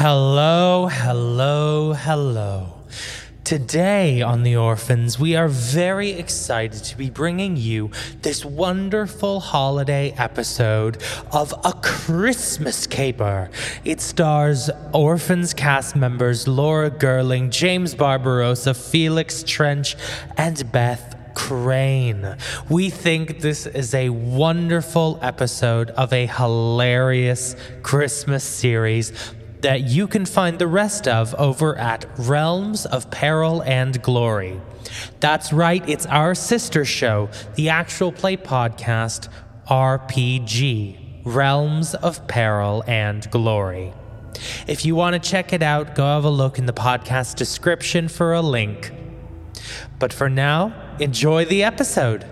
Hello, hello, hello. Today on The Orphans, we are very excited to be bringing you this wonderful holiday episode of A Christmas Caper. It stars Orphans cast members Laura Girling, James Barbarossa, Felix Trench, and Beth Crane. We think this is a wonderful episode of a hilarious Christmas series that you can find the rest of over at Realms of Peril and Glory. That's right, it's our sister show, the actual play podcast, RPG, Realms of Peril and Glory. If you want to check it out, go have a look in the podcast description for a link. But for now, enjoy the episode.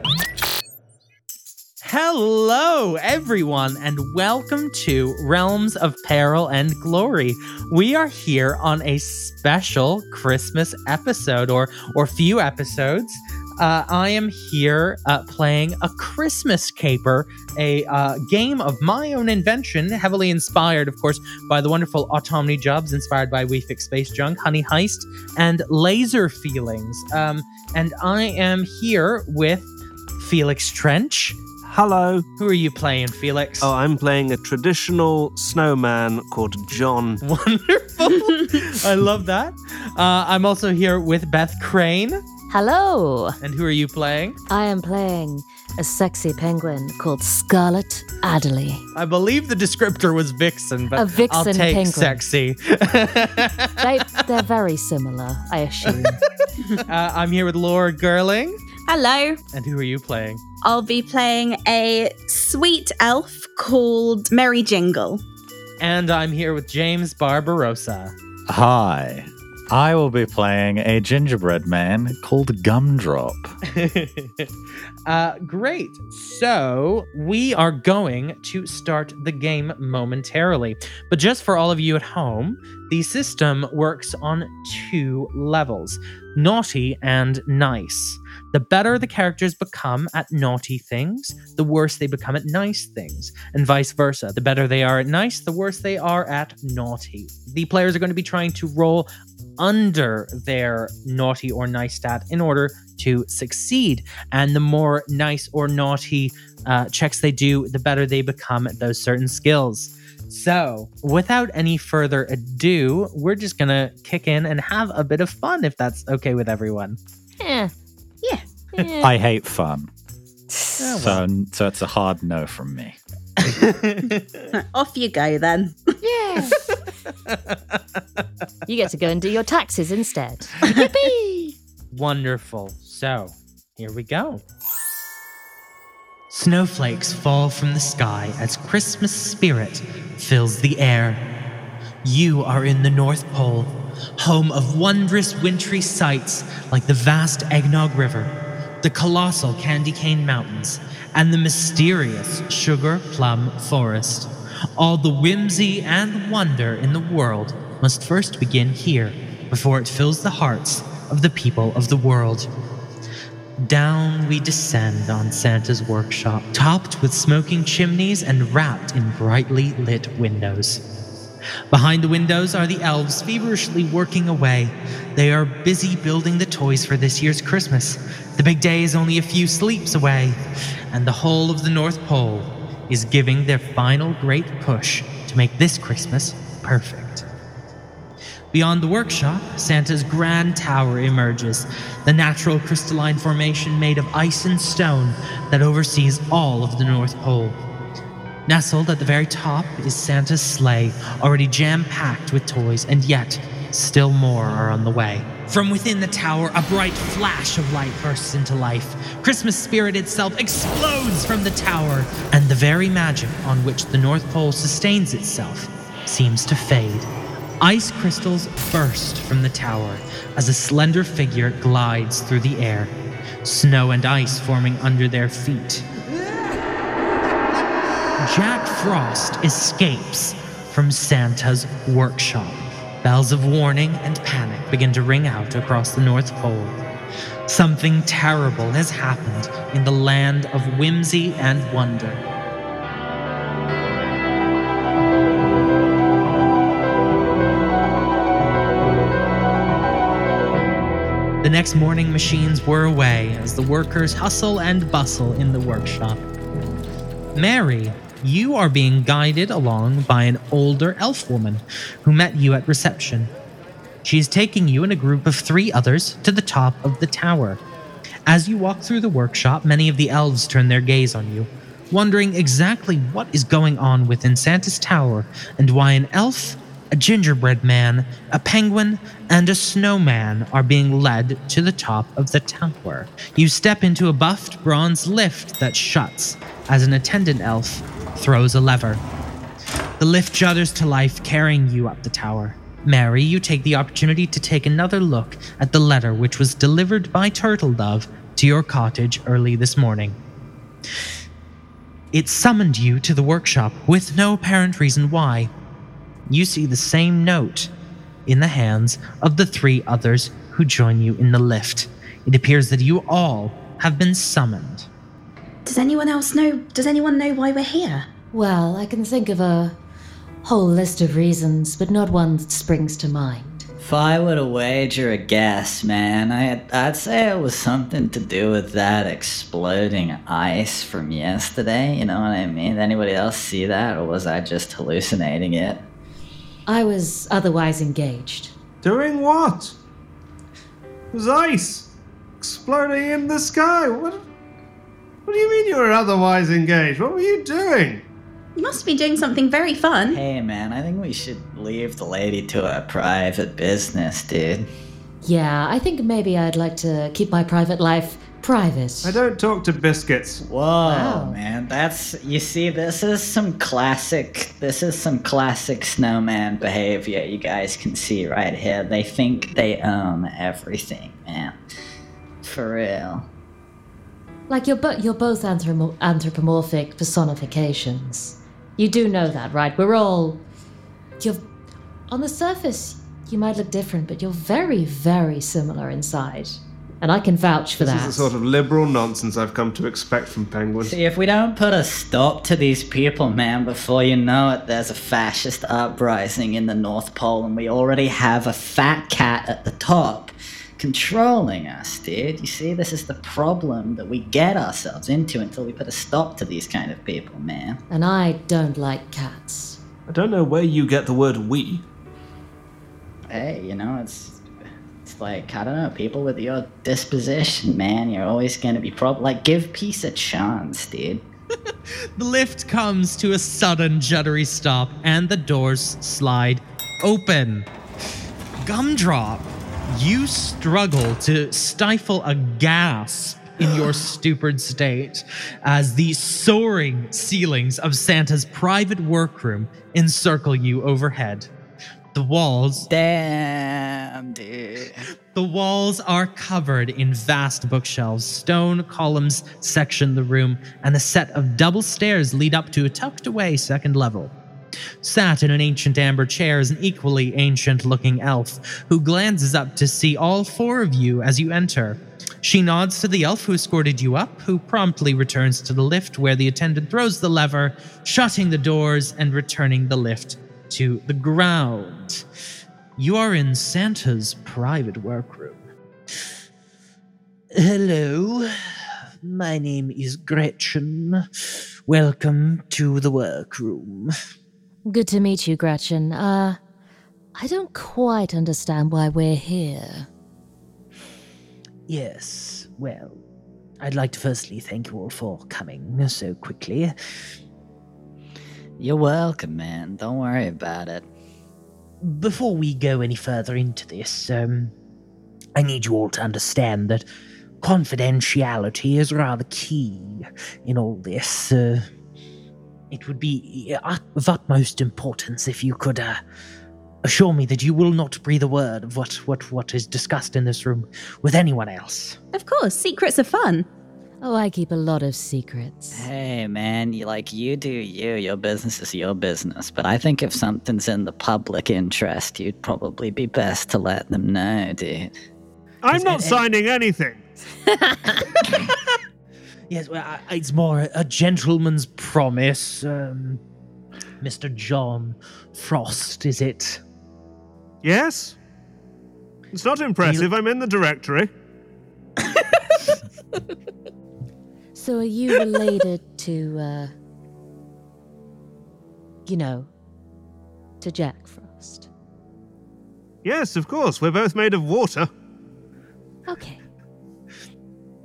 Hello, everyone, and welcome to Realms of Peril and Glory. We are here on a special Christmas episode, or or few episodes. Uh, I am here uh, playing a Christmas Caper, a uh, game of my own invention, heavily inspired, of course, by the wonderful Autonomy Jobs, inspired by We Fix Space Junk, Honey Heist, and Laser Feelings. Um, and I am here with Felix Trench. Hello. Who are you playing, Felix? Oh, I'm playing a traditional snowman called John. Wonderful. I love that. Uh, I'm also here with Beth Crane. Hello. And who are you playing? I am playing a sexy penguin called Scarlet Adderley. I believe the descriptor was Vixen, but A vixen I'll take penguin. sexy. They, they're very similar, I assume. uh, I'm here with Laura Girling. Hello. And who are you playing? I'll be playing a sweet elf called Merry Jingle. And I'm here with James Barbarossa. Hi. I will be playing a gingerbread man called Gumdrop. uh, great. So we are going to start the game momentarily. But just for all of you at home, the system works on two levels naughty and nice. The better the characters become at naughty things, the worse they become at nice things, and vice versa. The better they are at nice, the worse they are at naughty. The players are going to be trying to roll under their naughty or nice stat in order to succeed. And the more nice or naughty uh, checks they do, the better they become at those certain skills. So, without any further ado, we're just going to kick in and have a bit of fun if that's okay with everyone. yeah. Yeah. Yeah. I hate fun. Oh, well. So, so it's a hard no from me. Off you go then. yeah. you get to go and do your taxes instead. Yippee! Wonderful. So, here we go. Snowflakes fall from the sky as Christmas spirit fills the air. You are in the North Pole, home of wondrous wintry sights like the vast Eggnog River, the colossal Candy Cane Mountains, and the mysterious Sugar Plum Forest. All the whimsy and wonder in the world must first begin here before it fills the hearts of the people of the world. Down we descend on Santa's workshop, topped with smoking chimneys and wrapped in brightly lit windows. Behind the windows are the elves feverishly working away. They are busy building the toys for this year's Christmas. The big day is only a few sleeps away, and the whole of the North Pole is giving their final great push to make this Christmas perfect. Beyond the workshop, Santa's grand tower emerges, the natural crystalline formation made of ice and stone that oversees all of the North Pole. Nestled at the very top is Santa's sleigh, already jam packed with toys, and yet still more are on the way. From within the tower, a bright flash of light bursts into life. Christmas spirit itself explodes from the tower, and the very magic on which the North Pole sustains itself seems to fade. Ice crystals burst from the tower as a slender figure glides through the air, snow and ice forming under their feet. Jack Frost escapes from Santa's workshop. Bells of warning and panic begin to ring out across the North Pole. Something terrible has happened in the land of whimsy and wonder. The next morning, machines whir away as the workers hustle and bustle in the workshop. Merry, you are being guided along by an older elf woman who met you at reception. She is taking you and a group of three others to the top of the tower. As you walk through the workshop, many of the elves turn their gaze on you, wondering exactly what is going on within Santa's tower and why an elf, a gingerbread man, a penguin, and a snowman are being led to the top of the tower. You step into a buffed bronze lift that shuts as an attendant elf throws a lever. The lift judders to life, carrying you up the tower. Merry, you take the opportunity to take another look at the letter which was delivered by Turtle Dove to your cottage early this morning. It summoned you to the workshop with no apparent reason why. You see the same note in the hands of the three others who join you in the lift. It appears that you all have been summoned. Does anyone else know? Does anyone know why we're here? Well, I can think of a whole list of reasons, but not one that springs to mind. If I were to wager a guess, man, I, I'd say it was something to do with that exploding ice from yesterday. You know what I mean? Did anybody else see that, or was I just hallucinating it? I was otherwise engaged. Doing what? It was ice exploding in the sky. What? What do you mean you were otherwise engaged? What were you doing? You must be doing something very fun. Hey, man, I think we should leave the lady to her private business, dude. Yeah, I think maybe I'd like to keep my private life private. I don't talk to biscuits. Whoa, Wow. man, that's you see, this is some classic. This is some classic snowman behavior. You guys can see right here. They think they own everything, man. For real. Like you're, bo- you're both anthromo- anthropomorphic personifications. You do know that, right? We're all. You're. On the surface, you might look different, but you're very, very similar inside. And I can vouch for that. This that. is the sort of liberal nonsense I've come to expect from penguins. See, if we don't put a stop to these people, man, before you know it, there's a fascist uprising in the North Pole, and we already have a fat cat at the top controlling us, dude. You see, this is the problem that we get ourselves into until we put a stop to these kind of people, man. and I don't like cats. I don't know where you get the word we. Hey, you know, it's it's like I don't know, people with your disposition, man. You're always gonna be prob like give peace a chance, dude. The lift comes to a sudden juddery stop and the doors slide open. Gumdrop, you struggle to stifle a gasp in your stupid state as the soaring ceilings of Santa's private workroom encircle you overhead. The walls Damn, dude. the walls are covered in vast bookshelves, stone columns section the room, and a set of double stairs lead up to a tucked away second level. Sat in an ancient amber chair is an equally ancient looking elf who glances up to see all four of you as you enter. She nods to the elf who escorted you up, who promptly returns to the lift where the attendant throws the lever, shutting the doors and returning the lift to the ground. You are in Santa's private workroom. Hello, my name is Gretchen. Welcome to the workroom. Good to meet you, Gretchen. Uh, I don't quite understand why we're here. Yes, well, I'd like to firstly thank you all for coming so quickly. You're welcome, man. Don't worry about it. Before we go any further into this, um, I need you all to understand that confidentiality is rather key in all this. Uh, it would be uh, of utmost importance if you could uh, assure me that you will not breathe a word of what, what, what is discussed in this room with anyone else. Of course, secrets are fun. Oh, I keep a lot of secrets. Hey, man, you like you do you. Your business is your business. But I think if something's in the public interest, you'd probably be best to let them know, dude. I'm not signing anything. Yes, well, I- it's more a, a gentleman's promise, um, Mr. John Frost, is it? Yes? It's not impressive. I'm in the directory. So are you related to, uh, you know, to Jack Frost? Yes, of course. We're both made of water. Okay.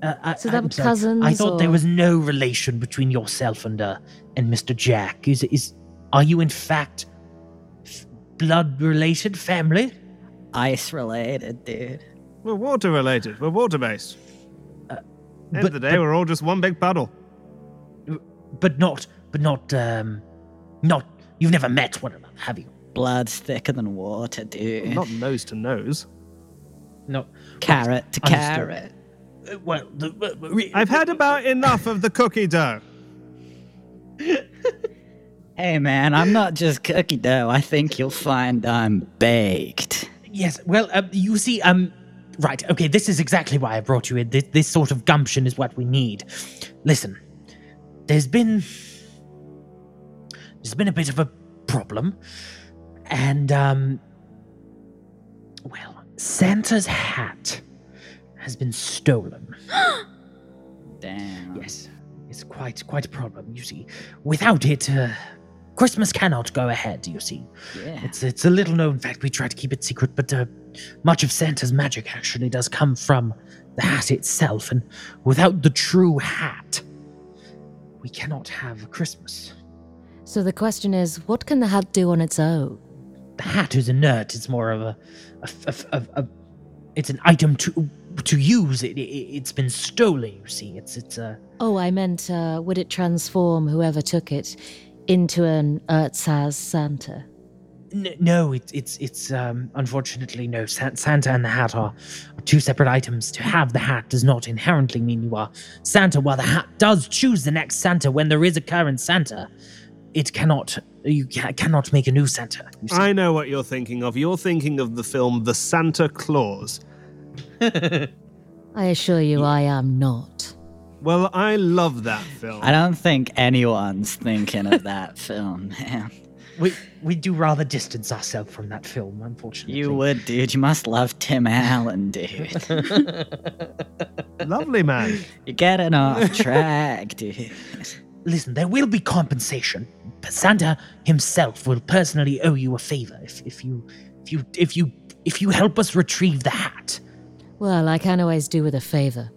Uh, I, So they I'm were cousins, I thought there was no relation between yourself and uh, and Mr. Jack. Is is are you in fact f- blood related family? Ice related, dude. We're water related. We're water based. Uh, End of the day, but- we're all just one big puddle. But not but not um not you've never met one another, have you? Blood's thicker than water, dude. Not nose to nose. No. carrot to Understood. carrot. Uh, Well, the, uh, re- I've had about enough of the cookie dough. Hey, man, I'm not just cookie dough. I think you'll find I'm baked. Yes, well, um, you see, um, right, okay, this is exactly why I brought you in. This, this sort of gumption is what we need. Listen, there's been. There's been a bit of a problem. And, um. Well, Santa's hat has been stolen. Damn. Yes, it's quite, quite a problem, you see. Without it, uh, Christmas cannot go ahead, you see. Yeah. It's it's a little known fact. We try to keep it secret, but uh, much of Santa's magic actually does come from the hat itself, and without the true hat, we cannot have Christmas. So the question is, what can the hat do on its own? The hat is inert. It's more of a, a, a, a, a it's an item to to use. It, it it's been stolen. You see, it's it's a. Oh, I meant, uh, would it transform whoever took it into an ersatz Santa? N- no, it's it's it's um unfortunately no. San- Santa and the hat are, are two separate items. To have the hat does not inherently mean you are Santa. While the hat does choose the next Santa when there is a current Santa, it cannot. You ca- cannot make a new Santa. I know what you're thinking of. You're thinking of the film The Santa Claus. I assure you, I am not. Well, I love that film. I don't think anyone's thinking of that film, man. we we do rather distance ourselves from that film, unfortunately. You would, dude. You must love Tim Allen, dude. Lovely man. You're getting off track, dude. listen. There will be compensation. Santa himself will personally owe you a favor if if you if you if you if you help us retrieve the hat. Well, I can always do with a favor.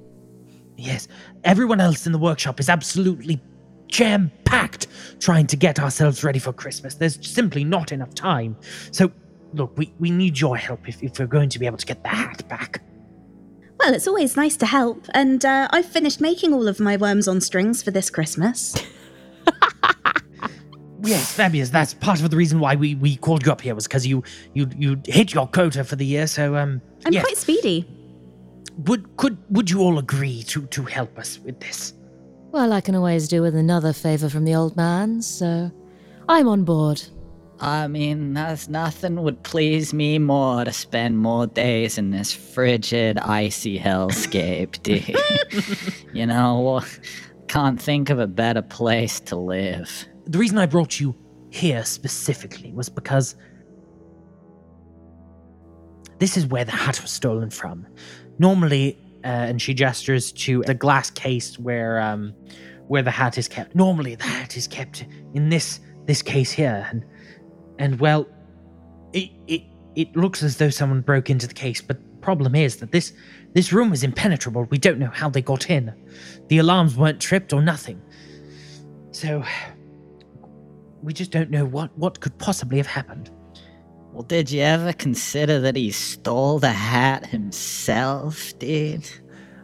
Yes, everyone else in the workshop is absolutely jam packed trying to get ourselves ready for Christmas. There's simply not enough time. So, look, we, we need your help if, if we're going to be able to get the hat back. Well, it's always nice to help, and uh, I've finished making all of my worms on strings for this Christmas. Yes, Fabius, that's part of the reason why we, we called you up here was because you, you you hit your quota for the year. So, um, I'm yes. quite speedy. Would could would you all agree to to help us with this? Well, I can always do with another favor from the old man, so I'm on board. I mean, there's nothing would please me more to spend more days in this frigid, icy hellscape, dude. you know, can't think of a better place to live. The reason I brought you here specifically was because this is where the hat was stolen from. Normally, uh, and she gestures to the glass case where um, where the hat is kept. Normally, the hat is kept in this this case here, and and well, it it it looks as though someone broke into the case, but the problem is that this this room is impenetrable. We don't know how they got in. The alarms weren't tripped or nothing. So we just don't know what what could possibly have happened. Well, did you ever consider that he stole the hat himself, dude?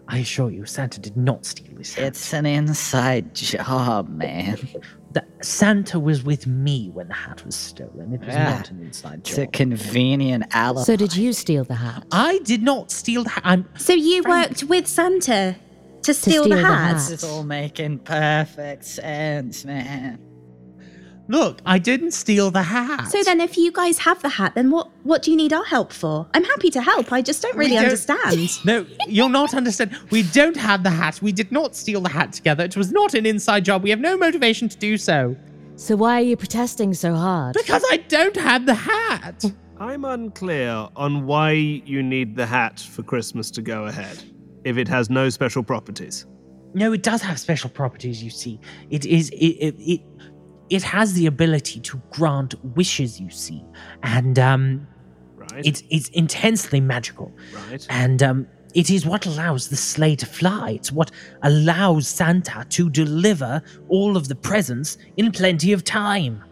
I assure you, Santa did not steal this hat. It's an inside job, man. The, Santa was with me when the hat was stolen. It was Ah, not an inside job. It's a convenient alibi. So did you steal the hat? I did not steal the hat. I'm So you worked with Santa to steal, steal the the hat? hat. This is all making perfect sense, man. Look. I didn't steal the hat. So then, if you guys have the hat, then what what do you need our help for? I'm happy to help. I just don't really don't- understand. No, you'll not understand. We don't have the hat. We did not steal the hat together. It was not an inside job. We have no motivation to do so. So why are you protesting so hard? Because I don't have the hat. I'm unclear on why you need the hat for Christmas to go ahead, if it has no special properties. No, it does have special properties, you see. It is it it it, it has the ability to grant wishes, you see. And um Right? it's it's intensely magical. right. And um it is what allows the sleigh to fly. It's what allows Santa to deliver all of the presents in plenty of time.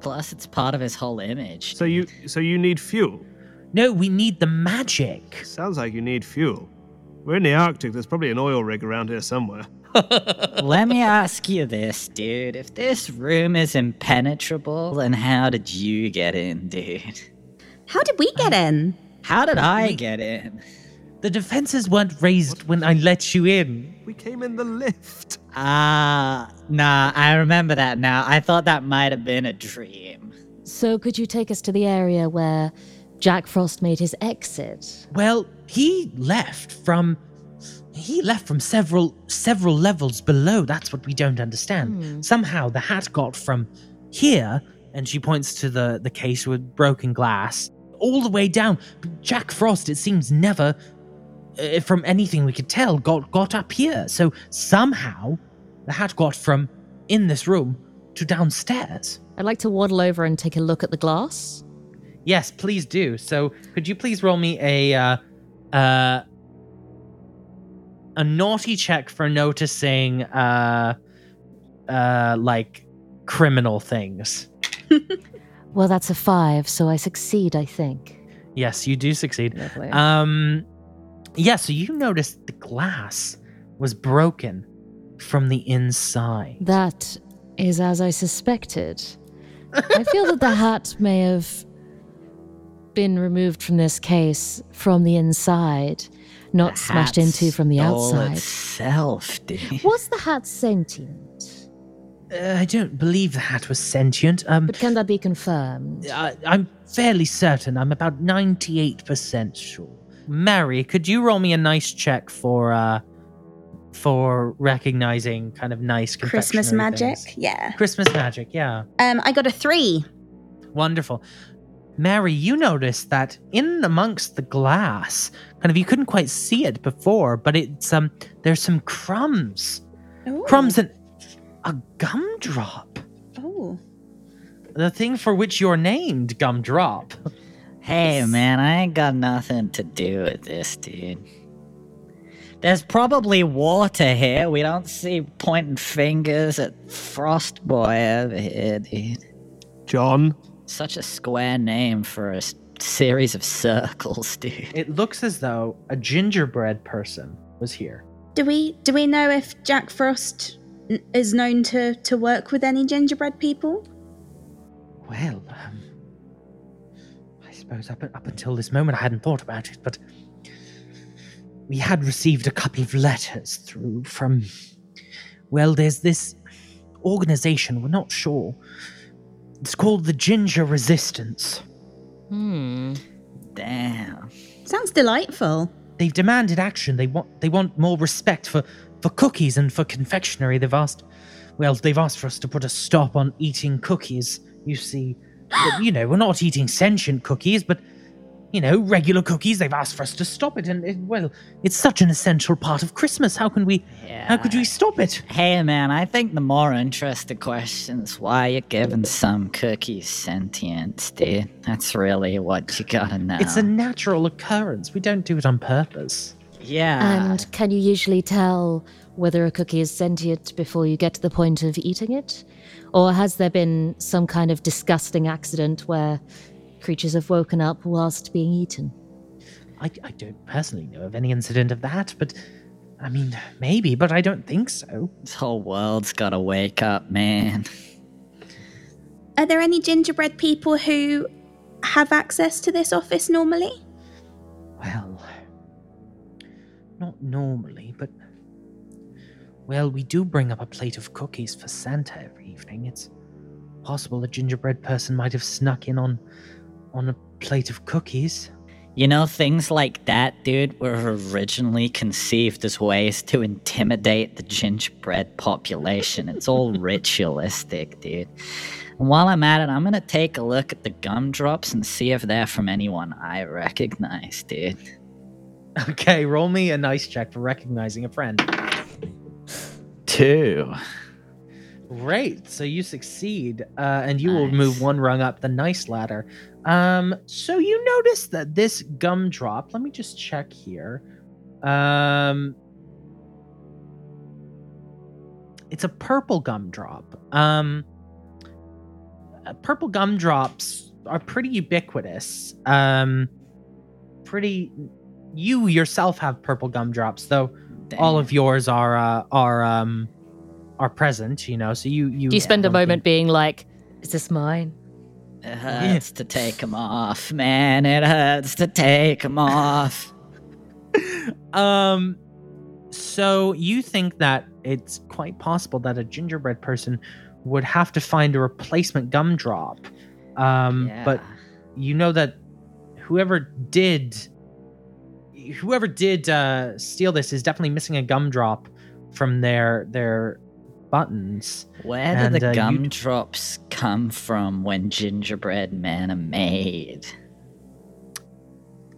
Plus, it's part of his whole image. So you so you need fuel. No, we need the magic. Sounds like you need fuel. We're in the Arctic. There's probably an oil rig around here somewhere. Let me ask you this, dude. If this room is impenetrable, then how did you get in, dude? How did we get in? How did I get in? The defenses weren't raised when I let you in. We came in the lift. Ah, nah, I remember that now. I thought that might have been a dream. So could you take us to the area where Jack Frost made his exit? Well, he left from he left from several several levels below. That's what we don't understand. Somehow the hat got from here, and she points to the the case with broken glass, all the way down. Jack Frost, it seems, never, uh, from anything we could tell, got got up here. So somehow the hat got from in this room to downstairs. I'd like to waddle over and take a look at the glass. Yes, please do. So, could you please roll me a uh, uh, a naughty check for noticing uh, uh, like criminal things? Well, that's a five, so I succeed, I think. Yes, you do succeed. Lovely. Um, yeah. So you noticed the glass was broken from the inside. that is as I suspected. I feel that the hat may have been removed from this case from the inside, not smashed Hat into from the stole outside. Itself, dude. Was the hat sentient? Uh, I don't believe the hat was sentient. Um, But can that be confirmed? I, I'm fairly certain. I'm about 98% sure. Merry, could you roll me a nice check for uh for recognizing kind of nice Christmas magic? things? Yeah. Christmas magic, yeah. Um, I got a three. Wonderful. Merry, you noticed that in amongst the glass, kind of you couldn't quite see it before, but it's um there's some crumbs. Ooh. Crumbs and a gumdrop. Oh. The thing for which you're named, Gumdrop. Hey, man, I ain't got nothing to do with this, dude. There's probably water here. We don't see pointing fingers at Frost Boy over here, dude. John. Such a square name for a series of circles, dude. It looks as though a gingerbread person was here. Do we do we know if Jack Frost n- is known to to work with any gingerbread people? Well, um, I suppose up, up until this moment I hadn't thought about it, but we had received a couple of letters through from. Well, there's this organization, we're not sure. It's called the Ginger Resistance. Hmm. Damn. Sounds delightful. They've demanded action. They want they want more respect for, for cookies and for confectionery. They've asked well, they've asked for us to put a stop on eating cookies, you see. You know, we're not eating sentient cookies, but you know, regular cookies. They've asked for us to stop it, and it, well, it's such an essential part of Christmas. How can we? How could we stop it? Hey man, I think the more interesting question is why you're giving some cookies sentience, dude. That's really what you gotta know. It's a natural occurrence. We don't do it on purpose. yeah. And can you usually tell whether a cookie is sentient before you get to the point of eating it? Or has there been some kind of disgusting accident where creatures have woken up whilst being eaten? I, I don't personally know of any incident of that, but I mean, maybe, but I don't think so. this whole world's gotta wake up, man. Are there any gingerbread people who have access to this office normally? Well, not normally, but. Well, we do bring up a plate of cookies for Santa every evening. It's possible a gingerbread person might have snuck in on on a plate of cookies. You know, things like that, dude, were originally conceived as ways to intimidate the gingerbread population. It's all ritualistic, dude. And while I'm at it, I'm gonna take a look at the gumdrops and see if they're from anyone I recognize, dude. Okay, roll me a nice check for recognizing a friend. Two. Great. So you succeed, uh, and you will move one rung up the nice ladder. Um, so you notice that this gumdrop. Let me just check here. Um, it's a purple gumdrop. Um, uh, purple gumdrops are pretty ubiquitous. Um, pretty. You yourself have purple gumdrops, though all of yours are uh, are um are present. You know, so you you. Do you spend a don't think- moment being like, is this mine? It hurts to take them off, man. It hurts to take them off. Um, so you think that it's quite possible that a gingerbread person would have to find a replacement gumdrop. Um, but you know that whoever did, whoever did uh, steal this is definitely missing a gumdrop from their their buttons. Where do And, the uh, you- gumdrops come from when gingerbread men are made?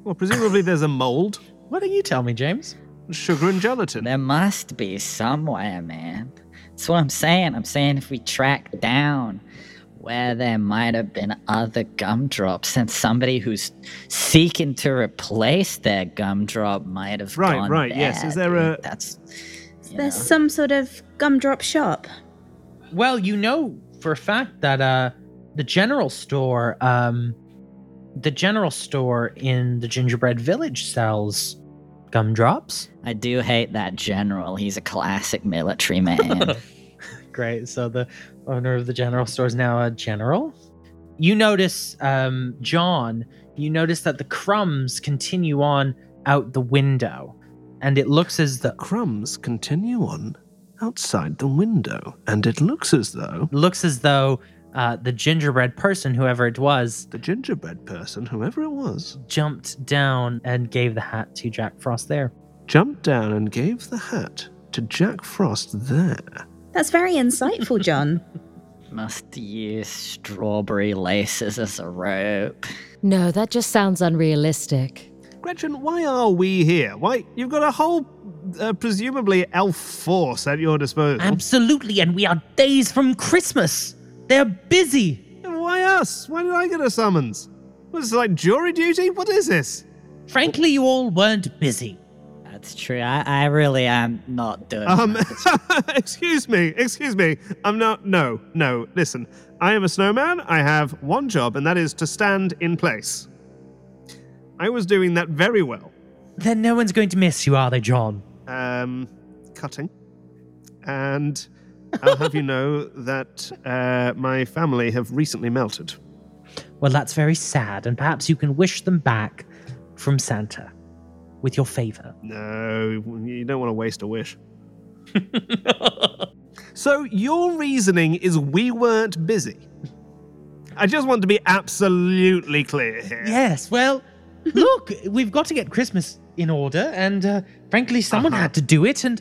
Well, presumably there's a mold, What do you tell me, James? sugar and gelatin. There must be somewhere, man. That's what I'm saying. I'm saying if we track down where there might have been other gumdrops and somebody who's seeking to replace their gumdrop might have Right, gone right, yes. Is there dude. a- That's you There's know. some sort of gumdrop shop. Well, you know for a fact that uh the general store um the general store in the gingerbread village sells gumdrops. I do hate that general. He's a classic military man. Great. So the owner of the general store is now a general. You notice um John, you notice that the crumbs continue on out the window and it looks as though Crumbs continue on outside the window, and it looks as though looks as though uh, the gingerbread person, whoever it was, the gingerbread person, whoever it was, jumped down and gave the hat to Jack Frost there. jumped down and gave the hat to Jack Frost there. That's very insightful, John. Must use strawberry laces as a rope. No, that just sounds unrealistic. Gretchen, why are we here? Why you've got a whole, uh, presumably elf force at your disposal. Absolutely, and we are days from Christmas. They're busy. why us? Why did I get a summons? Was this like jury duty? What is this? Frankly, you all weren't busy. That's true. I, I really am not doing Um, excuse me, excuse me. I'm not. No, no. Listen, I am a snowman. I have one job, and that is to stand in place. I was doing that very well. Then no one's going to miss you, are they, John? Um, cutting, and I'll have you know that uh, my family have recently melted. Well, that's very sad, and perhaps you can wish them back from Santa with your favor. No, you don't want to waste a wish. so your reasoning is we weren't busy. I just want to be absolutely clear here. Yes, well, look, we've got to get Christmas in order, and uh, frankly, someone Uh-huh. had to do it, and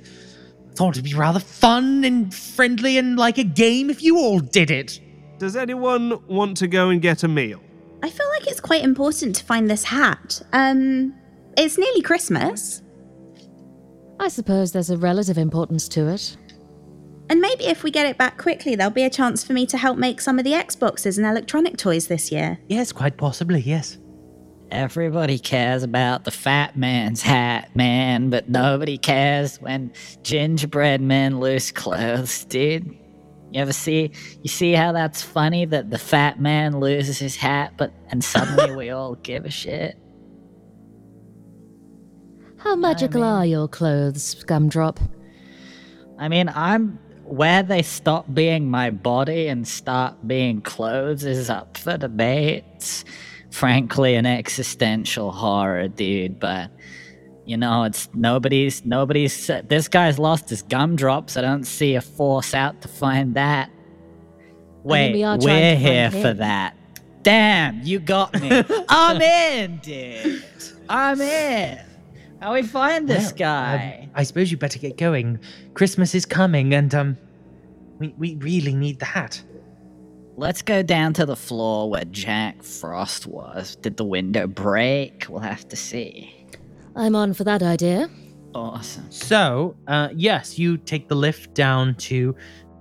thought it'd be rather fun and friendly and like a game if you all did it. Does anyone want to go and get a meal? I feel like it's quite important to find this hat. Um, it's nearly Christmas. I suppose there's a relative importance to it. And maybe if we get it back quickly, there'll be a chance for me to help make some of the Xboxes and electronic toys this year. Yes, quite possibly, yes. Everybody cares about the fat man's hat, man, but nobody cares when gingerbread men lose clothes, dude. You ever see you see how that's funny that the fat man loses his hat, but and suddenly we all give a shit? How magical are your clothes, Gumdrop? I mean, I'm where they stop being my body and start being clothes is up for debate. It's frankly an existential horror, dude, but you know, it's nobody's nobody's this guy's lost his gumdrops. I don't see a force out to find that. Wait, we are trying we're here for that. Damn, you got me. I'm in, dude. I'm in. How we find this Well, guy? um, I suppose you better get going. Christmas is coming, and um, we we really need the hat. Let's go down to the floor where Jack Frost was. Did the window break? We'll have to see. I'm on for that idea. Awesome. So, uh, yes, you take the lift down to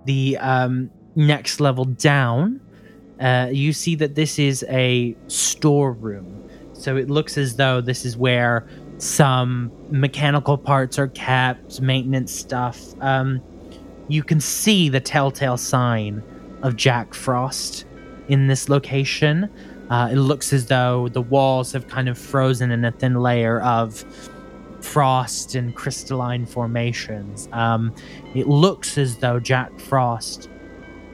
the um, next level down. Uh, you see that this is a storeroom. So it looks as though this is where some mechanical parts are kept, maintenance stuff. Um, you can see the telltale sign of Jack Frost in this location. Uh, it looks as though the walls have kind of frozen in a thin layer of frost and crystalline formations. Um, it looks as though Jack Frost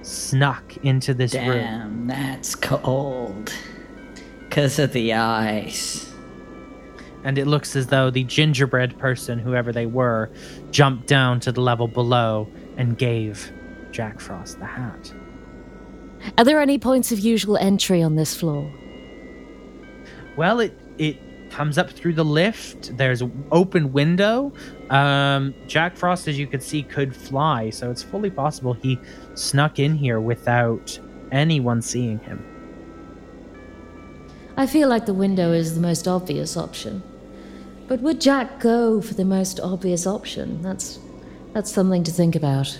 snuck into this room. Damn, that's cold. Because of the ice. And it looks as though the gingerbread person, whoever they were, jumped down to the level below and gave Jack Frost the hat. Are there any points of usual entry on this floor? Well, it it comes up through the lift. There's an open window. Um, Jack Frost, as you could see, could fly, so it's fully possible he snuck in here without anyone seeing him. I feel like the window is the most obvious option. But would Jack go for the most obvious option? That's that's something to think about.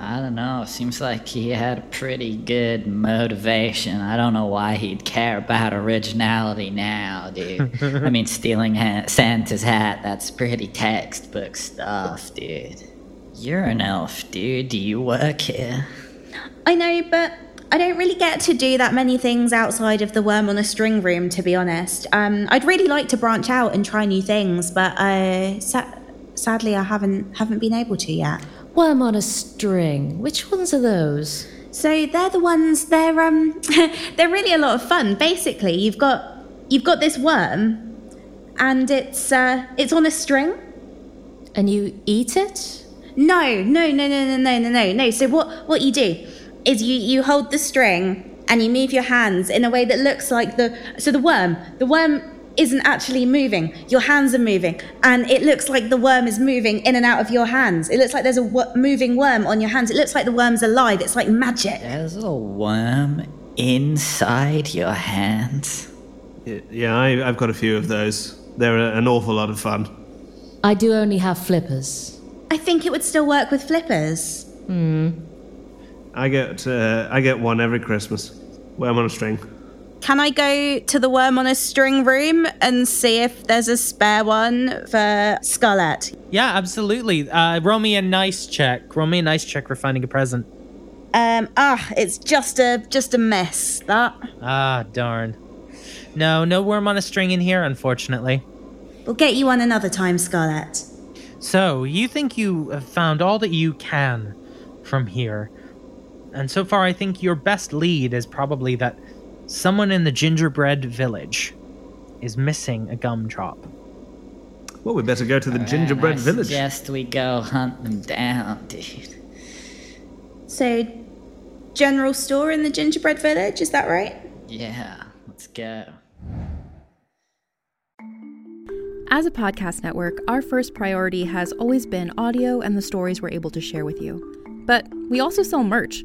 I don't know. Seems like he had a pretty good motivation. I don't know why he'd care about originality now, dude. I mean, stealing ha- Santa's hat, that's pretty textbook stuff, dude. You're an elf, dude. Do you work here? I know, but I don't really get to do that many things outside of the worm on a string room, to be honest. Um, I'd really like to branch out and try new things, but uh, sa- sadly, I haven't haven't been able to yet. Worm on a string. Which ones are those? So they're the ones. They're um, they're really a lot of fun. Basically, you've got you've got this worm, and it's uh, it's on a string. And you eat it? No, no, no, no, no, no, no, no, no. So what what you do is you you hold the string and you move your hands in a way that looks like the so the worm the worm isn't actually moving. Your hands are moving, and it looks like the worm is moving in and out of your hands. It looks like there's a wo- moving worm on your hands. It looks like the worm's alive. It's like magic. There's a worm inside your hands. Yeah, I, I've got a few of those. They're an awful lot of fun. I do only have flippers. I think it would still work with flippers. Hmm. I get uh, I get one every Christmas. Worm on a string. Can I go to the worm on a string room and see if there's a spare one for Scarlet? Yeah, absolutely. Uh, roll me a nice check. Roll me a nice check for finding a present. Um, ah, it's just a just a mess. That Ah, darn. No, no worm on a string in here, unfortunately. we'll get you one another time, Scarlet. So, you think you have found all that you can from here. And so far, I think your best lead is probably that someone in the gingerbread village is missing a gumdrop. Well, we better go to the gingerbread I village. suggest we go hunt them down, dude. So, general store in the gingerbread village, is that right? Yeah, let's go. As a podcast network, our first priority has always been audio and the stories we're able to share with you. But we also sell merch.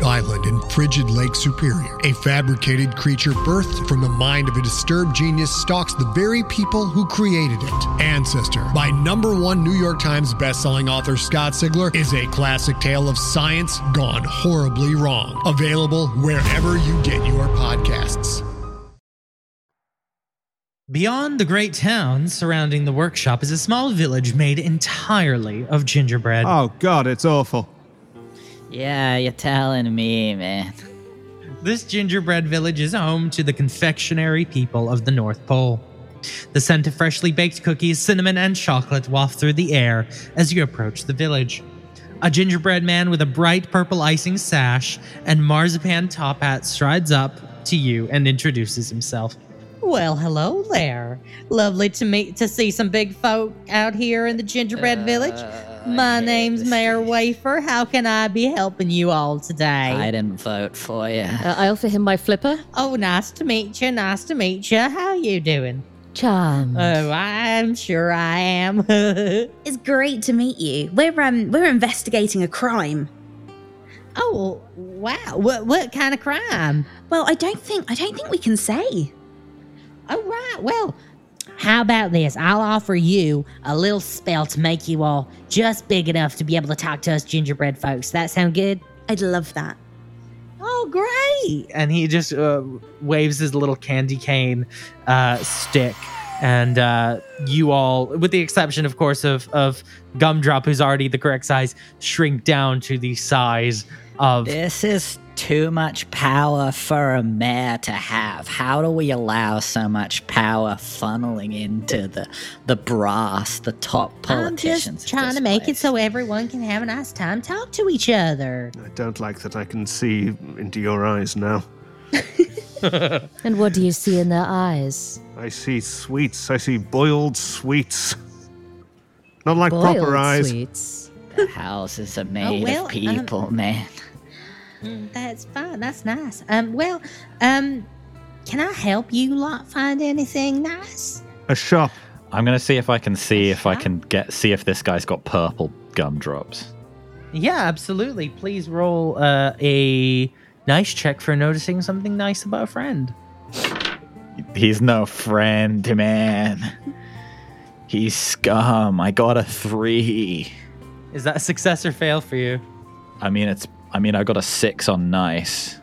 Remote island in frigid Lake Superior, a fabricated creature birthed from the mind of a disturbed genius stalks the very people who created it. Ancestor, by number one New York Times bestselling author Scott Sigler, is a classic tale of science gone horribly wrong. Available wherever you get your podcasts. Beyond the great town surrounding the workshop is a small village made entirely of gingerbread. Oh, God, it's awful. Yeah, you're telling me, man. This gingerbread village is home to the confectionery people of the North Pole. The scent of freshly baked cookies, cinnamon, and chocolate waft through the air as you approach the village. A gingerbread man with a bright purple icing sash and marzipan top hat strides up to you and introduces himself. Well, hello there. Lovely to meet to see some big folk out here in the gingerbread uh, village. My name's Mayor Wafer. How can I be helping you all today? I didn't vote for you. Uh, I offer him my flipper. Oh, nice to meet you. Nice to meet you. How are you doing? Charmed. Oh, I'm sure I am. It's great to meet you. We're um we're investigating a crime. oh, wow. What what kind of crime? Well, I don't think I don't think we can say. Oh, right. Well, how about this? I'll offer you a little spell to make you all just big enough to be able to talk to us gingerbread folks. That sound good? I'd love that. Oh, great. and he just uh, waves his little candy cane uh, stick and uh, you all with the exception of course of of gumdrop who's already the correct size shrink down to the size of This is too much power for a mayor to have. How do we allow so much power funneling into the the brass, the top politicians? I'm politicians? just trying to make it so everyone can have a nice time, talk to each other. I don't like that I can see into your eyes now. And what do you see in their eyes? I see sweets. I see boiled sweets. Not like Boiled proper eyes. sweets. The houses are made well, of um, people, man. Mm, That's fine. That's nice. Um, well, um, can I help you lot find anything nice? A shop. I'm gonna see if I can see if I can get see if this guy's got purple gumdrops. yeah absolutely please roll uh, a nice check for noticing something nice about a friend He's no friend, man. He's scum. I got a three. is that a success or fail for you I mean, it's. I mean, I got a six on nice.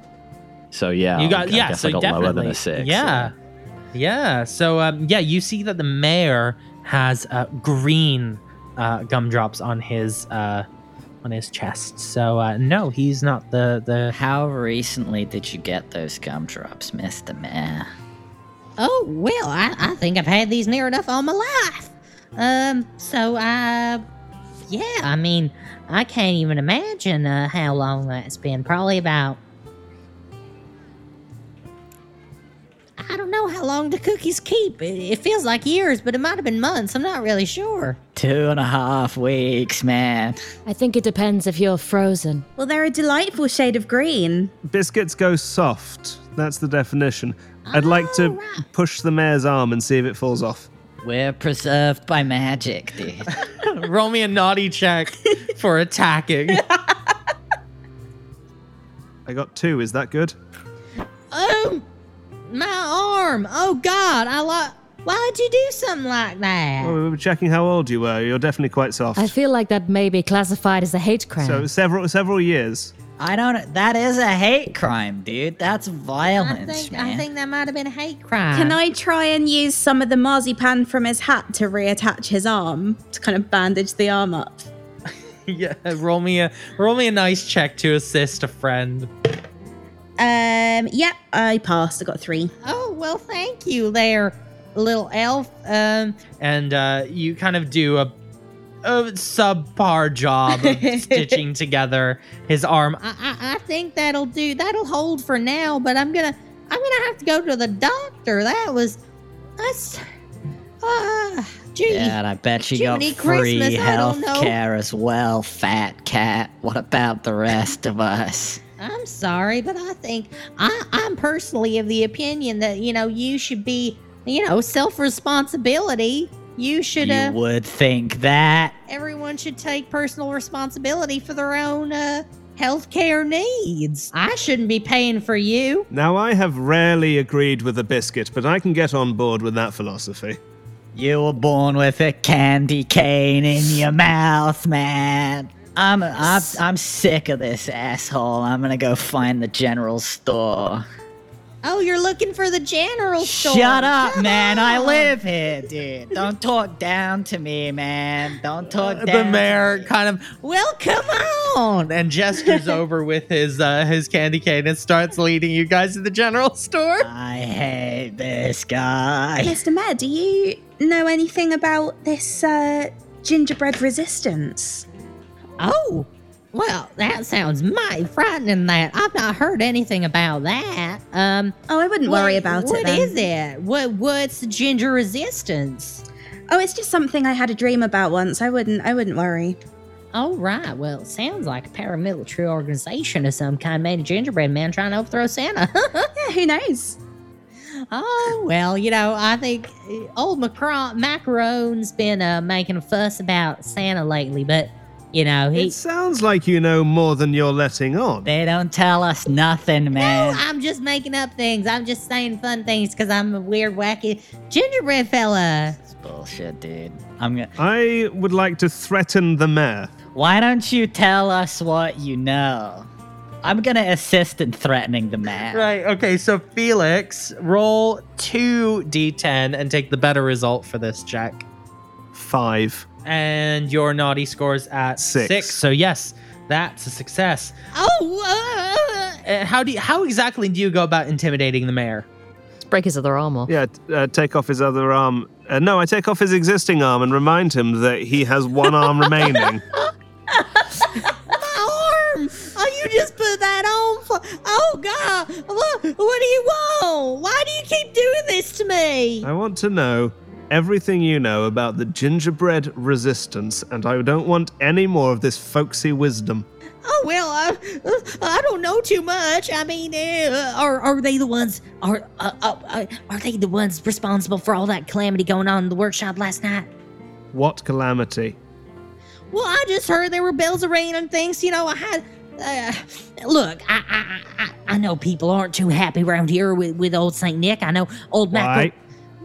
So yeah, you got I yeah guess so I got definitely lower than a six. yeah yeah so um yeah you see that the mayor has uh, green uh, gumdrops on his uh on his chest so uh no he's not the the How recently did you get those gumdrops, Mister Mayor? Oh well, I, I think I've had these near enough all my life. Um, so I, yeah, I mean, I can't even imagine uh, how long that's been. Probably about. I don't know how long the cookies keep? It, it feels like years, but it might have been months. I'm not really sure. Two and a half weeks, man. I think it depends if you're frozen. Well, they're a delightful shade of green. Biscuits go soft. That's the definition. I'd like to Alright. push the mayor's arm and see if it falls off. We're preserved by magic, dude. Roll me a naughty check for attacking. I got two. Is that good? Oh, my arm. Oh, God. I like. Why'd you do something like that? Well, we were checking how old you were. You're definitely quite soft. I feel like that may be classified as a hate crime. so several several years. I don't. That is a hate crime, dude. That's I violence, think, man. I think that might have been a hate crime. Can I try and use some of the marzipan from his hat to reattach his arm to kind of bandage the arm up? yeah, roll me a roll me a nice check to assist a friend. Um, yeah, I passed. I got three. Oh, well, thank you there, little elf. Um, and uh, you kind of do a, a subpar job of stitching together his arm. I, I, I think that'll do. That'll hold for now, but I'm gonna. I'm gonna have to go to the doctor. That was. That's. Uh, gee. yeah, and I bet you got free Christmas, don't health know. care as well, fat cat. What about the rest of us? I'm sorry, but I think I, I'm personally of the opinion that you know you should be, you know, self responsibility. You should. You uh, would think that. everyone should take personal responsibility for their own uh, healthcare needs. I shouldn't be paying for you. Now I have rarely agreed with a biscuit, but I can get on board with that philosophy. You were born with a candy cane in your mouth, man. I'm I'm I'm sick of this asshole. I'm gonna go find the general store. Oh, you're looking for the general store. Shut up, Come man. I live here, dude. Don't talk down to me, man. Don't talk down. the to mayor me. kind of Well, come on. and gestures over with his uh, his candy cane and starts leading you guys to the general store. I hate this guy. Mr. Mayor, do you know anything about this uh, gingerbread resistance? Oh, well, that sounds mighty frightening. That I've not heard anything about that. Um, Oh, I wouldn't worry about What it. What is it? What What's ginger resistance? Oh, it's just something I had a dream about once. I wouldn't. I wouldn't worry. All right. Well, it sounds like a paramilitary organization of some kind made a gingerbread man trying to overthrow Santa. Yeah, who knows? oh well, you know, I think uh, old Macron Macaron's been uh, making a fuss about Santa lately, but you know he. It sounds like you know more than you're letting on. They don't tell us nothing, man. No, man. I'm just making up things. I'm just saying fun things because I'm a weird, wacky gingerbread fella. It's bullshit, dude. I'm gonna. I would like to threaten the mayor. Why don't you tell us what you know? I'm gonna assist in threatening the man. Right. Okay. So Felix, roll two d10 and take the better result for this check. Five. And your naughty scores at Six. So yes, that's a success. Oh, uh, Uh, how do you, how exactly do you go about intimidating the mayor? Let's break his other arm off. Yeah, uh, take off his other arm. Uh, no, I take off his existing arm and remind him that he has one arm remaining. my arm. Oh, you just put that on for. Oh God, what, what do you want? Why do you keep doing this to me? I want to know everything you know about the gingerbread resistance, and I don't want any more of this folksy wisdom. Oh well, I, I don't know too much. I mean, uh, are are they the ones? Are uh, uh, uh, are they the ones responsible for all that calamity going on in the workshop last night? What calamity? Well, I just heard there were bells of rain and things. You know, I had. Uh, look, I, I I I know people aren't too happy around here with, with old Saint Nick. I know old Mac.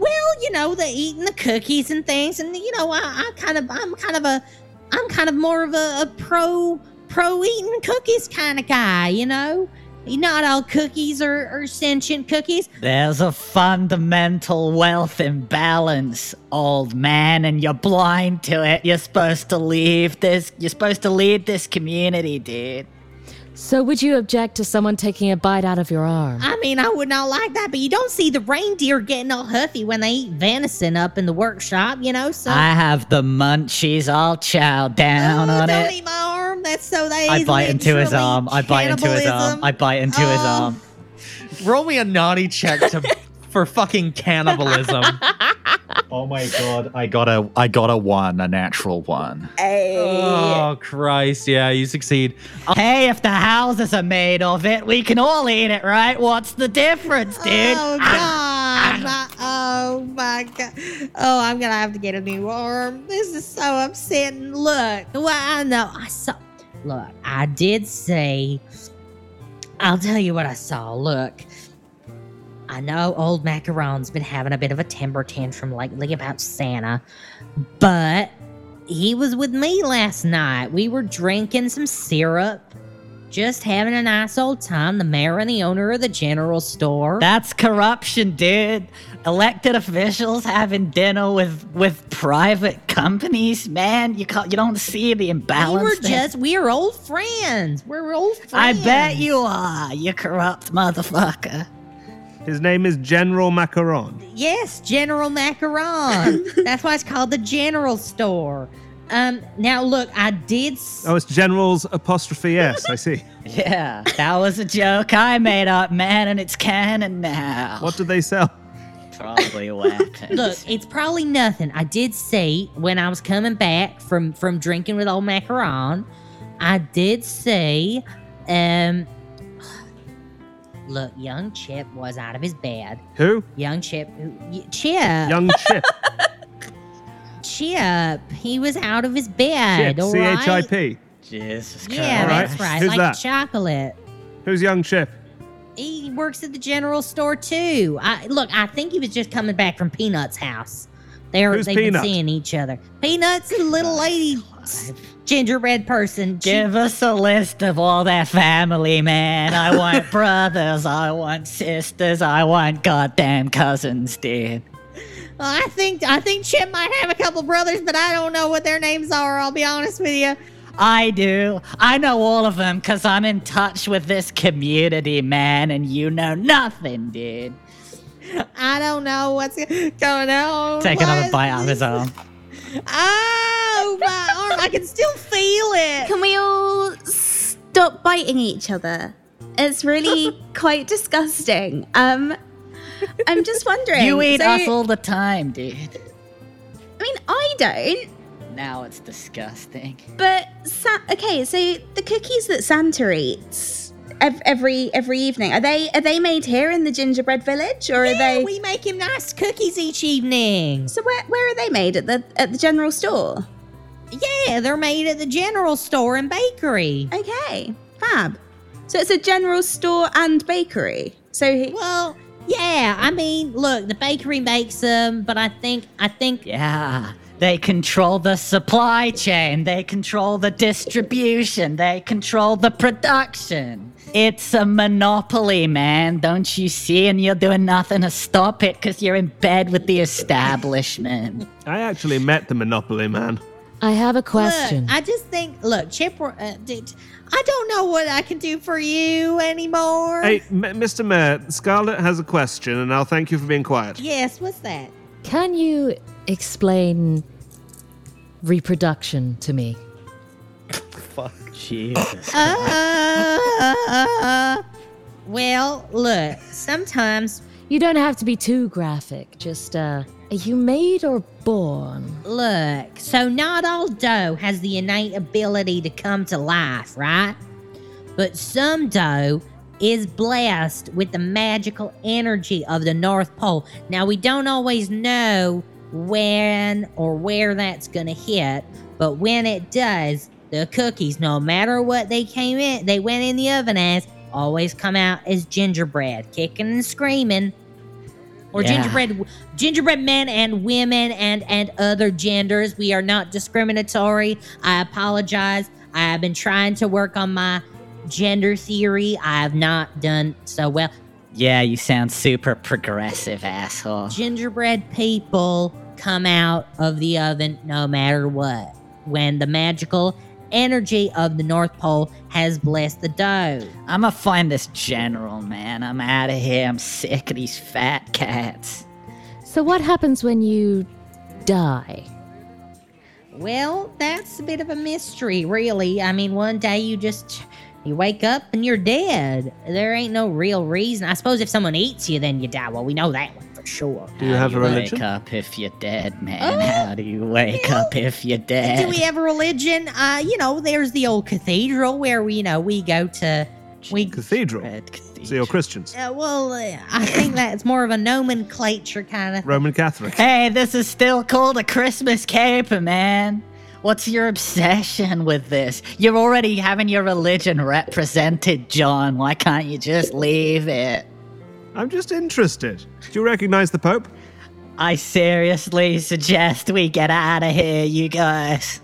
Well, you know, the eating the cookies and things, and you know, I, I kind of, I'm kind of a, I'm kind of more of a, a pro pro eating cookies kind of guy. You know, not all cookies are, are sentient cookies. There's a fundamental wealth imbalance, old man, and you're blind to it. You're supposed to leave this. You're supposed to lead this community, dude. So, would you object to someone taking a bite out of your arm? I mean, I would not like that, but you don't see the reindeer getting all huffy when they eat venison up in the workshop, you know. So I have the munchies. I'll chow down Oh, on don't it. eat my arm. That's so that I bite into his arm. I bite into his arm. I bite into his Oh. arm. Roll me a naughty check to for fucking cannibalism. Oh my god, I got a I got a one, a natural one. oh Christ! Yeah, you succeed. Hey, if the houses are made of it, we can all eat it, right? What's the difference, dude? Oh ah. god! My- oh my god! Oh, I'm gonna have to get a new arm. This is so upsetting. Look, well, I know I saw. Look, I did see. I'll tell you what I saw. Look, I know old Macaron's been having a bit of a temper tantrum lately about Santa, but he was with me last night. We were drinking some syrup. Just having a nice old time, the mayor and the owner of the general store. That's corruption, dude. Elected officials having dinner with with private companies, man. You can't, you don't see the imbalance. we were there? just we're old friends. We're old friends. I bet you are. You corrupt motherfucker. His name is General Macaron. Yes, General Macaron. That's why it's called the General Store. Um, now look, I did. S- Oh, it's General's apostrophe S. I see. Yeah, that was a joke I made up, man, and it's canon now. What do they sell? Probably weapons. Look, it's probably nothing. I did see when I was coming back from from drinking with old Macaron, I did see um Look, young Chip was out of his bed. Who? Young Chip, who- y- Chip, Young Chip. Chip. He was out of his bed. Chip. all C H I right? P. Jesus Christ. Yeah, All right. that's right. Who's like that? chocolate. Who's Young Chip? He works at the general store too. I look. I think he was just coming back from Peanut's house. They're Who's they've been seeing each other. Peanut's a little lady, gingerbread person. Give us a list of all their family, man. I want brothers, I want sisters, I want goddamn cousins, dude. I think I think Chip might have a couple brothers, but I don't know what their names are. I'll be honest with you. I do. I know all of them because I'm in touch with this community, man, and you know nothing, dude. I don't know what's going on. Take another bite out of his arm. Oh, my arm! I can still feel it. Can we all stop biting each other? It's really quite disgusting. Um, I'm just wondering. You eat so- us all the time, dude. I mean, I don't. Now it's disgusting. But Sa- okay, so the cookies that Santa eats ev- every every evening are they are they made here in the gingerbread village or are Yeah, they? we make him nice cookies each evening. So where where are they made at the at the general store? Yeah, they're made at the general store and bakery. Okay, fab. So it's a general store and bakery. So he, Well, yeah. I mean, look, the bakery makes them, but I think I think Yeah. They control the supply chain. They control the distribution. They control the production. It's a monopoly, man. Don't you see? And you're doing nothing to stop it because you're in bed with the establishment. I actually met the Monopoly man. I have a question. Look, I just think, look, Chip. Uh, did, I don't know what I can do for you anymore. Hey, M- Mr. Mayor, Scarlet has a question, and I'll thank you for being quiet. Yes, what's that? Can you explain reproduction to me? Jesus. Uh, well, look, sometimes, You don't have to be too graphic. Just, uh, are you made or born? look, so not all dough has the innate ability to come to life, right? But some dough is blessed with the magical energy of the North Pole. Now, we don't always know when or where that's gonna hit, but when it does, the cookies, no matter what they came in, they went in the oven as, always come out as gingerbread, kicking and screaming. Or Yeah. gingerbread, gingerbread men and women and and other genders. We are not discriminatory. I apologize. I have been trying to work on my gender theory. I have not done so well. Yeah, you sound super progressive, asshole. Gingerbread people come out of the oven no matter what. When the magical energy of the North Pole has blessed the dough. I'ma find this general, man. I'm out of here. I'm sick of these fat cats. So, what happens when you die? Well, that's a bit of a mystery, really. I mean, one day you just you wake up and you're dead. There ain't no real reason. I suppose if someone eats you, then you die. Well, we know that one. Sure. Do you How have a religion? wake up if you're dead, man? How do you wake up if you're dead? Do we have a religion? Uh, you know, there's the old cathedral where we, you know, we go to. We Cathedral. Red So you're Christians. uh, well, uh, I think that's more of a nomenclature kind of. Roman Catholic. Hey, this is still called a Christmas caper, man. What's your obsession with this? You're already having your religion represented, John. Why can't you just leave it? I'm just interested. Do you recognize the Pope? I seriously suggest we get out of here, you guys.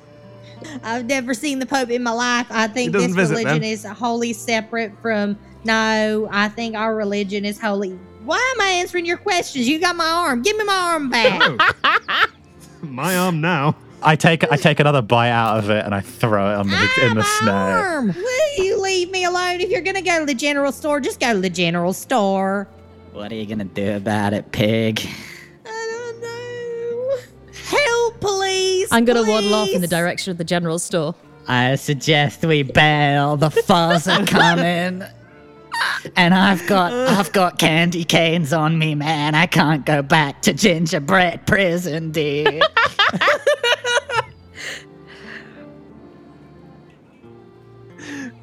I've never seen the Pope in my life. I think this visit, religion then. is wholly separate from. No, I think our religion is wholly. Why am I answering your questions? You got my arm. Give me my arm back. Oh. My arm now. I take I take another bite out of it and I throw it on the ah, in the my snow. arm. Will you leave me alone? If you're gonna go to the general store, just go to the general store. What are you gonna do about it, pig? I don't know. Help, please. I'm gonna waddle off in the direction of the general store. I suggest we bail. The fuzz are coming. And I've got I've got candy canes on me, man. I can't go back to gingerbread prison, dude.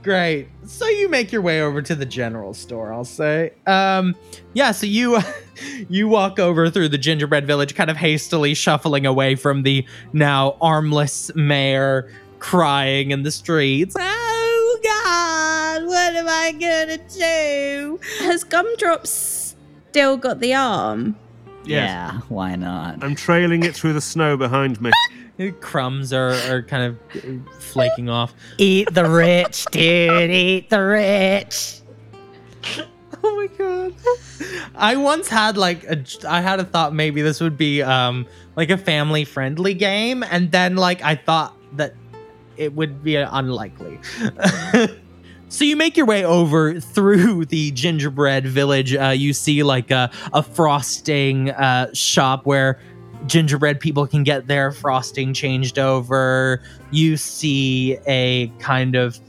Great. So you make your way over to the general store, I'll say. Um yeah, so you you walk over through the gingerbread village kind of hastily shuffling away from the now armless mayor crying in the streets. Oh God, what am I gonna do? Has Gumdrops still got the arm? Yeah, why not? I'm trailing it through the snow behind me. Crumbs are, are kind of flaking off. Eat the rich, dude. Eat the rich. Oh my god. I once had like a I had a thought maybe this would be um like a family friendly game and then like I thought that it would be unlikely. so you make your way over through the gingerbread village. Uh, you see like a, a frosting uh, shop where gingerbread people can get their frosting changed over. You see a kind of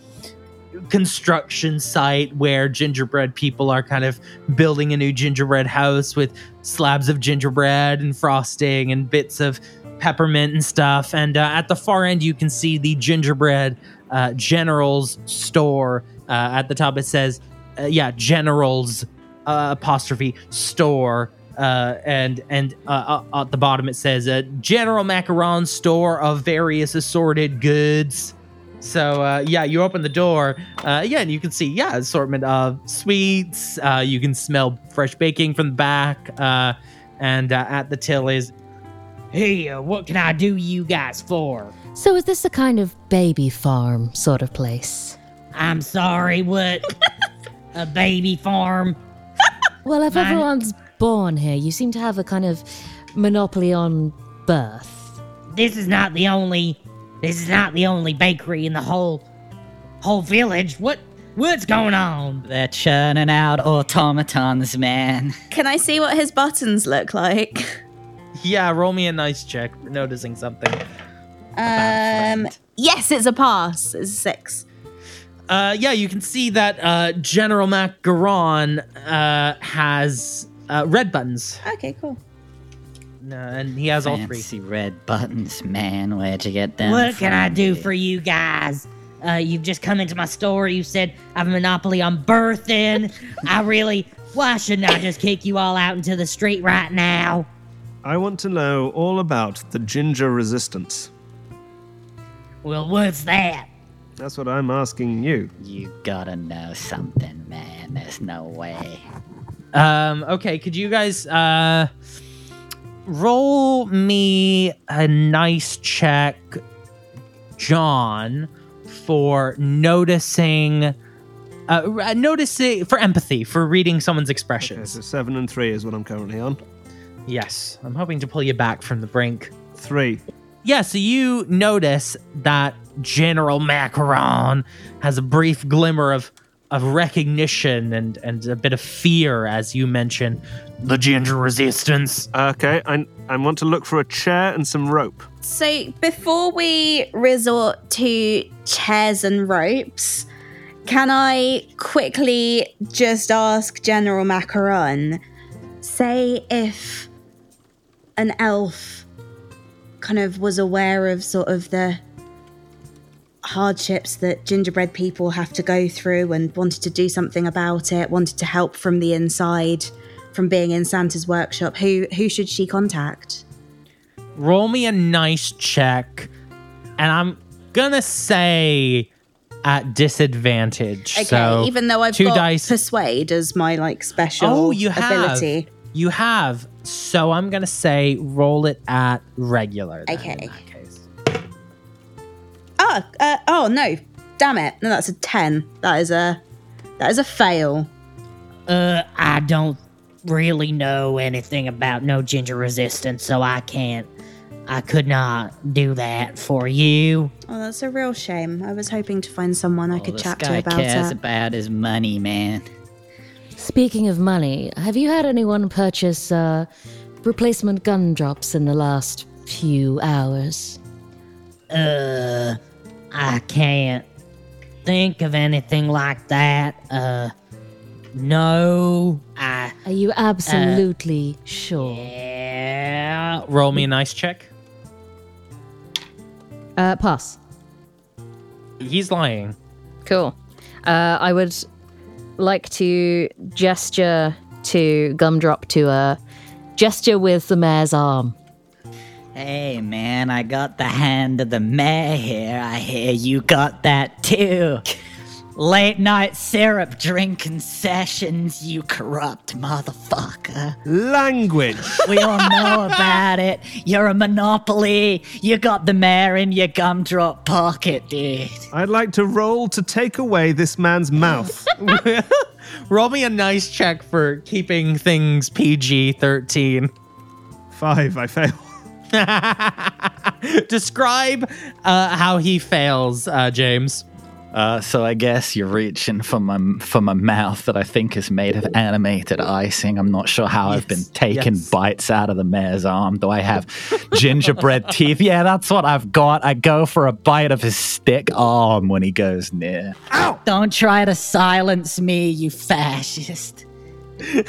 construction site where gingerbread people are kind of building a new gingerbread house with slabs of gingerbread and frosting and bits of peppermint and stuff. And uh, at the far end, you can see the gingerbread uh, general's store. Uh, at the top, it says, uh, "Yeah, general's uh, apostrophe store." Uh, and and uh, uh, at the bottom it says uh, General Macaron store of various assorted goods. So uh, yeah, you open the door. Uh, yeah, and you can see yeah assortment of sweets. Uh, you can smell fresh baking from the back. Uh, and uh, at the till is Hey, uh, what can I do you guys for? So is this a kind of baby farm sort of place? I'm sorry, what? a baby farm? Well, if Mine- everyone's born here, you seem to have a kind of monopoly on birth. This is not the only. This is not the only bakery in the whole, whole village. What? What's going on? They're churning out automatons, man. Can I see what his buttons look like? yeah. Roll me a nice check. Noticing something. Um, yes, it's a pass. It's a six. Uh, yeah, you can see that uh, General Macaron uh, has uh, red buttons, Okay, cool. No, and he has all three. Fancy red buttons, man. Where'd you get them? What can I do for you guys? Uh, you've just come into my store. You said I have a monopoly on birthing. I really. Why shouldn't I just kick you all out into the street right now? I want to know all about the ginger resistance. Well, what's that? That's what I'm asking you. You gotta know something, man. There's no way. Um, okay, could you guys uh, roll me a nice check, John, for noticing, uh, noticing for empathy, for reading someone's Okay, expressions. so seven and three is what I'm currently on. Yes, I'm hoping to pull you back from the brink. Three. Yeah, so you notice that General Macaron has a brief glimmer of of recognition and and a bit of fear as you mention the ginger resistance. Okay, I, I want to look for a chair and some rope. So before we resort to chairs and ropes, can I quickly just ask General Macaron? say if an elf kind of was aware of sort of the hardships that gingerbread people have to go through and wanted to do something about it, wanted to help from the inside from being in Santa's workshop, who who should she contact? Roll me a nice check, and I'm gonna say at disadvantage. Okay, so even though I've two got dice. persuade as my like special oh, you have. ability. You have. So I'm gonna say roll it at regular. then, Okay. In. Oh, uh, oh no! Damn it! No, that's a ten. That is a that is a fail. Uh, I don't really know anything about no ginger resistance, so I can't. I could not do that for you. Oh, that's a real shame. I was hoping to find someone I All could chat to about it cares it. about his money, man. Speaking of money, have you had anyone purchase uh, replacement gumdrops in the last few hours? Uh, I can't think of anything like that. Uh, no, I. Are you absolutely sure? Yeah. Roll me a nice check. Uh, pass. He's lying. Cool. Uh, I would like to gesture to Gumdrop to uh, gesture with the mayor's arm. Hey, man, I got the hand of the mayor here. I hear you got that too. Late night syrup drinking sessions, you corrupt motherfucker. Language. We all know about it. You're a monopoly. You got the mayor in your gumdrop pocket, dude. I'd like to roll to take away this man's mouth. Roll me a nice check for keeping things PG 13. Five, I fail. Describe uh, how he fails, uh, James. Uh, so I guess you're reaching for my for my mouth that I think is made of animated icing. I'm not sure how I've been taking yes. bites out of the mayor's arm. Do I have gingerbread teeth? Yeah, that's what I've got. I go for a bite of his stick arm when he goes near. Don't try to silence me, you fascist.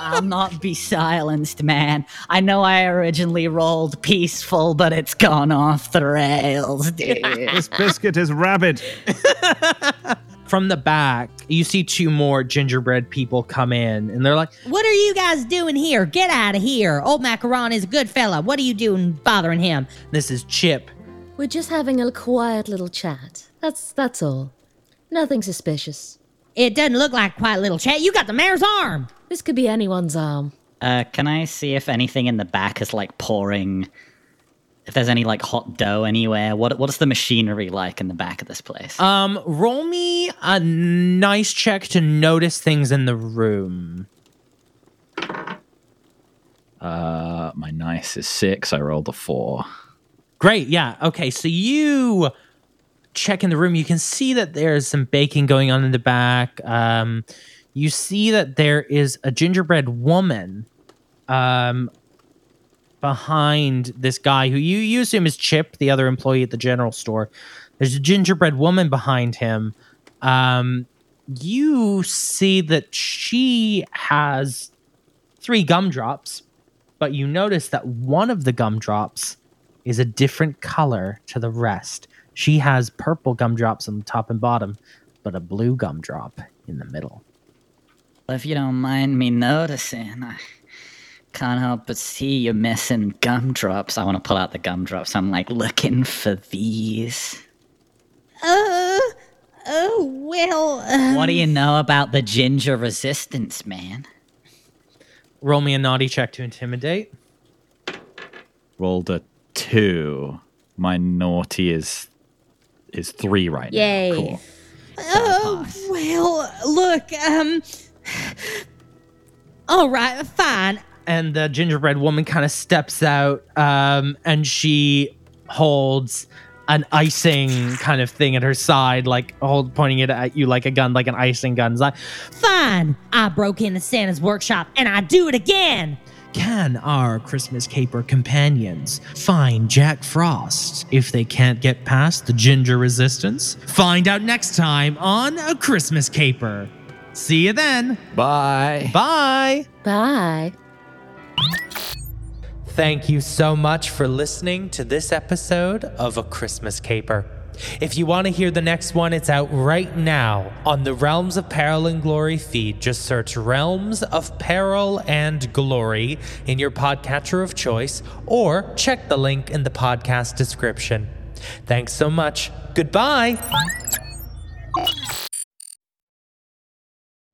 I'll not be silenced, man. I know I originally rolled peaceful, but it's gone off the rails, dude. This biscuit is rabid. From the back, you see two more gingerbread people come in, and they're like, What are you guys doing here? Get out of here. Old Macaron is a good fella. What are you doing bothering him? This is Chip. We're just having a quiet little chat. That's that's all. Nothing suspicious. It doesn't look like quite a little chat. You got the mayor's arm. This could be anyone's arm. Uh, can I see if anything in the back is like pouring? If there's any like hot dough anywhere? What what's the machinery like in the back of this place? Um, roll me a nice check to notice things in the room. Uh, my nice is six. I rolled a four. Great, yeah. Okay, so you check in the room. You can see that there's some baking going on in the back. Um, you see that there is a gingerbread woman um, behind this guy who you, you assume is Chip, the other employee at the general store. There's a gingerbread woman behind him. Um, you see that she has three gumdrops, but you notice that one of the gumdrops is a different color to the rest. She has purple gumdrops on the top and bottom, but a blue gumdrop in the middle. if you don't mind me noticing, I can't help but see you're missing gumdrops. I want to pull out the gumdrops. I'm like looking for these. Uh, oh, well. Um, What do you know about the ginger resistance, man? Roll me a naughty check to intimidate. Rolled a two. My naughty is is three right Yay. now. Cool. Oh, well, look, um. All right, fine. And the gingerbread woman kind of steps out um, and she holds an icing kind of thing at her side, like hold pointing it at you like a gun, like an icing gun. It's like, Fine. I broke into Santa's workshop and I do it again. Can our Christmas caper companions find Jack Frost if they can't get past the ginger resistance? Find out next time on A Christmas Caper. See you then. Bye. Bye. Bye. Thank you so much for listening to this episode of A Christmas Caper. If you want to hear the next one, it's out right now on the Realms of Peril and Glory feed. Just search Realms of Peril and Glory in your podcatcher of choice or check the link in the podcast description. Thanks so much. Goodbye.